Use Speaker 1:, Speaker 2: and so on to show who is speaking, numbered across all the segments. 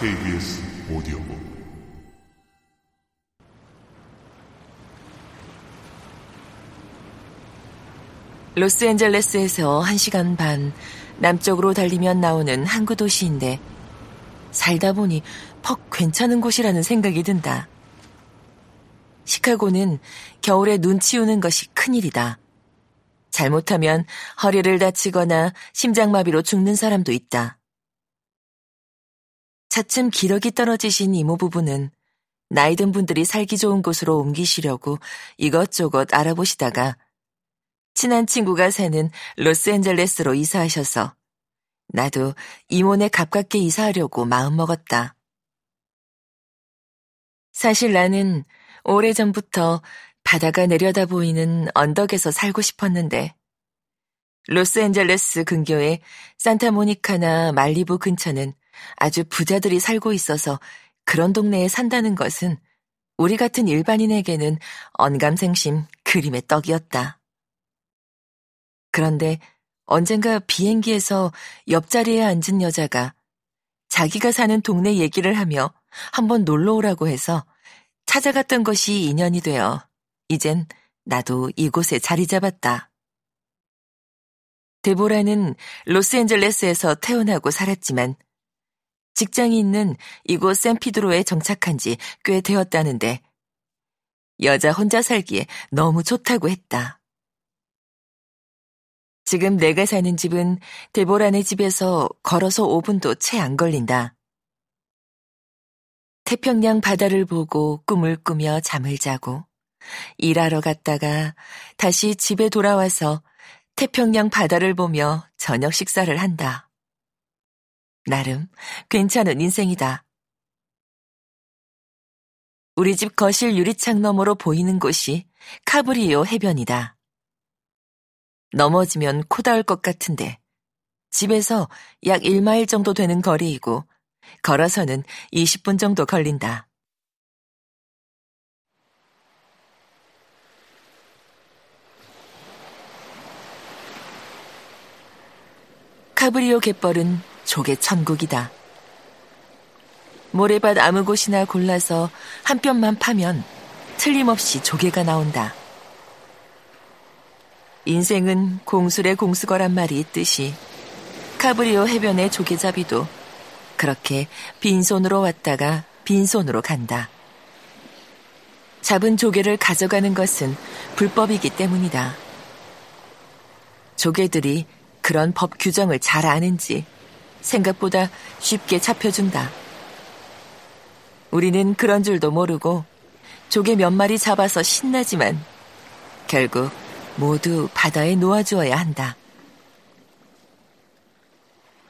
Speaker 1: KBS 오디오북
Speaker 2: 로스앤젤레스에서 1시간 반 남쪽으로 달리면 나오는 항구 도시인데 살다 보니 퍽 괜찮은 곳이라는 생각이 든다. 시카고는 겨울에 눈 치우는 것이 큰일이다. 잘못하면 허리를 다치거나 심장마비로 죽는 사람도 있다. 차츰 기력이 떨어지신 이모 부부는 나이 든 분들이 살기 좋은 곳으로 옮기시려고 이것저것 알아보시다가 친한 친구가 사는 로스앤젤레스로 이사하셔서 나도 이모네 가깝게 이사하려고 마음먹었다. 사실 나는 오래전부터 바다가 내려다 보이는 언덕에서 살고 싶었는데 로스앤젤레스 근교의 산타모니카나 말리부 근처는 아주 부자들이 살고 있어서 그런 동네에 산다는 것은 우리 같은 일반인에게는 언감생심 그림의 떡이었다. 그런데 언젠가 비행기에서 옆자리에 앉은 여자가 자기가 사는 동네 얘기를 하며 한번 놀러 오라고 해서 찾아갔던 것이 인연이 되어 이젠 나도 이곳에 자리 잡았다. 데보라는 로스앤젤레스에서 태어나고 살았지만 직장이 있는 이곳 샌피드로에 정착한 지 꽤 되었다는데 여자 혼자 살기에 너무 좋다고 했다. 지금 내가 사는 집은 데보라네 집에서 걸어서 5분도 채 안 걸린다. 태평양 바다를 보고 꿈을 꾸며 잠을 자고 일하러 갔다가 다시 집에 돌아와서 태평양 바다를 보며 저녁 식사를 한다. 나름 괜찮은 인생이다. 우리 집 거실 유리창 너머로 보이는 곳이 카브리오 해변이다. 넘어지면 코 닿을 것 같은데 집에서 약 1마일 정도 되는 거리이고 걸어서는 20분 정도 걸린다. 카브리오 갯벌은 조개 천국이다. 모래밭 아무 곳이나 골라서 한 뼘만 파면 틀림없이 조개가 나온다. 인생은 공술의 공수거란 말이 있듯이 카브리오 해변의 조개잡이도 그렇게 빈손으로 왔다가 빈손으로 간다. 잡은 조개를 가져가는 것은 불법이기 때문이다. 조개들이 그런 법 규정을 잘 아는지 생각보다 쉽게 잡혀준다. 우리는 그런 줄도 모르고 조개 몇 마리 잡아서 신나지만 결국 모두 바다에 놓아주어야 한다.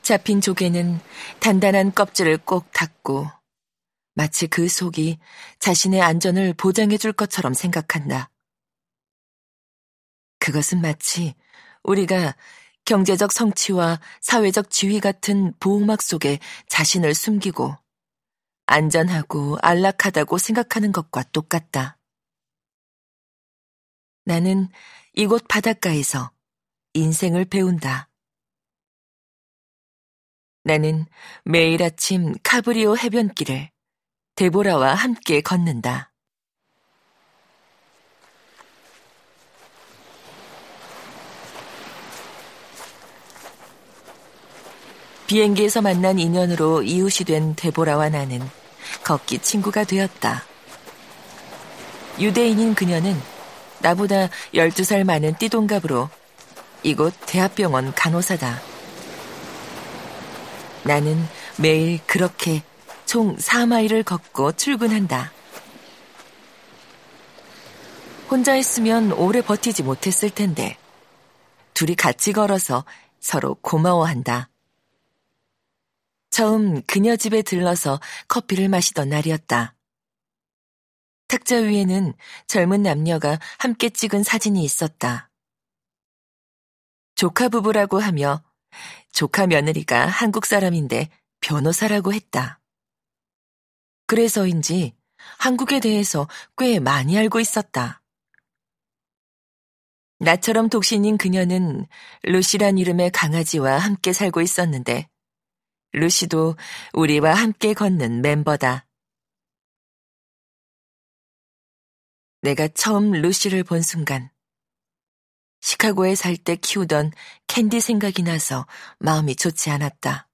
Speaker 2: 잡힌 조개는 단단한 껍질을 꼭 닫고 마치 그 속이 자신의 안전을 보장해 줄 것처럼 생각한다. 그것은 마치 우리가 경제적 성취와 사회적 지위 같은 보호막 속에 자신을 숨기고 안전하고 안락하다고 생각하는 것과 똑같다. 나는 이곳 바닷가에서 인생을 배운다. 나는 매일 아침 카브리오 해변길을 데보라와 함께 걷는다. 비행기에서 만난 인연으로 이웃이 된 데보라와 나는 걷기 친구가 되었다. 유대인인 그녀는 나보다 12살 많은 띠동갑으로 이곳 대학병원 간호사다. 나는 매일 그렇게 총 4마일을 걷고 출근한다. 혼자 했으면 오래 버티지 못했을 텐데, 둘이 같이 걸어서 서로 고마워한다. 처음 그녀 집에 들러서 커피를 마시던 날이었다. 탁자 위에는 젊은 남녀가 함께 찍은 사진이 있었다. 조카 부부라고 하며 조카 며느리가 한국 사람인데 변호사라고 했다. 그래서인지 한국에 대해서 꽤 많이 알고 있었다. 나처럼 독신인 그녀는 루시란 이름의 강아지와 함께 살고 있었는데 루시도 우리와 함께 걷는 멤버다. 내가 처음 루시를 본 순간 시카고에 살 때 키우던 캔디 생각이 나서 마음이 좋지 않았다.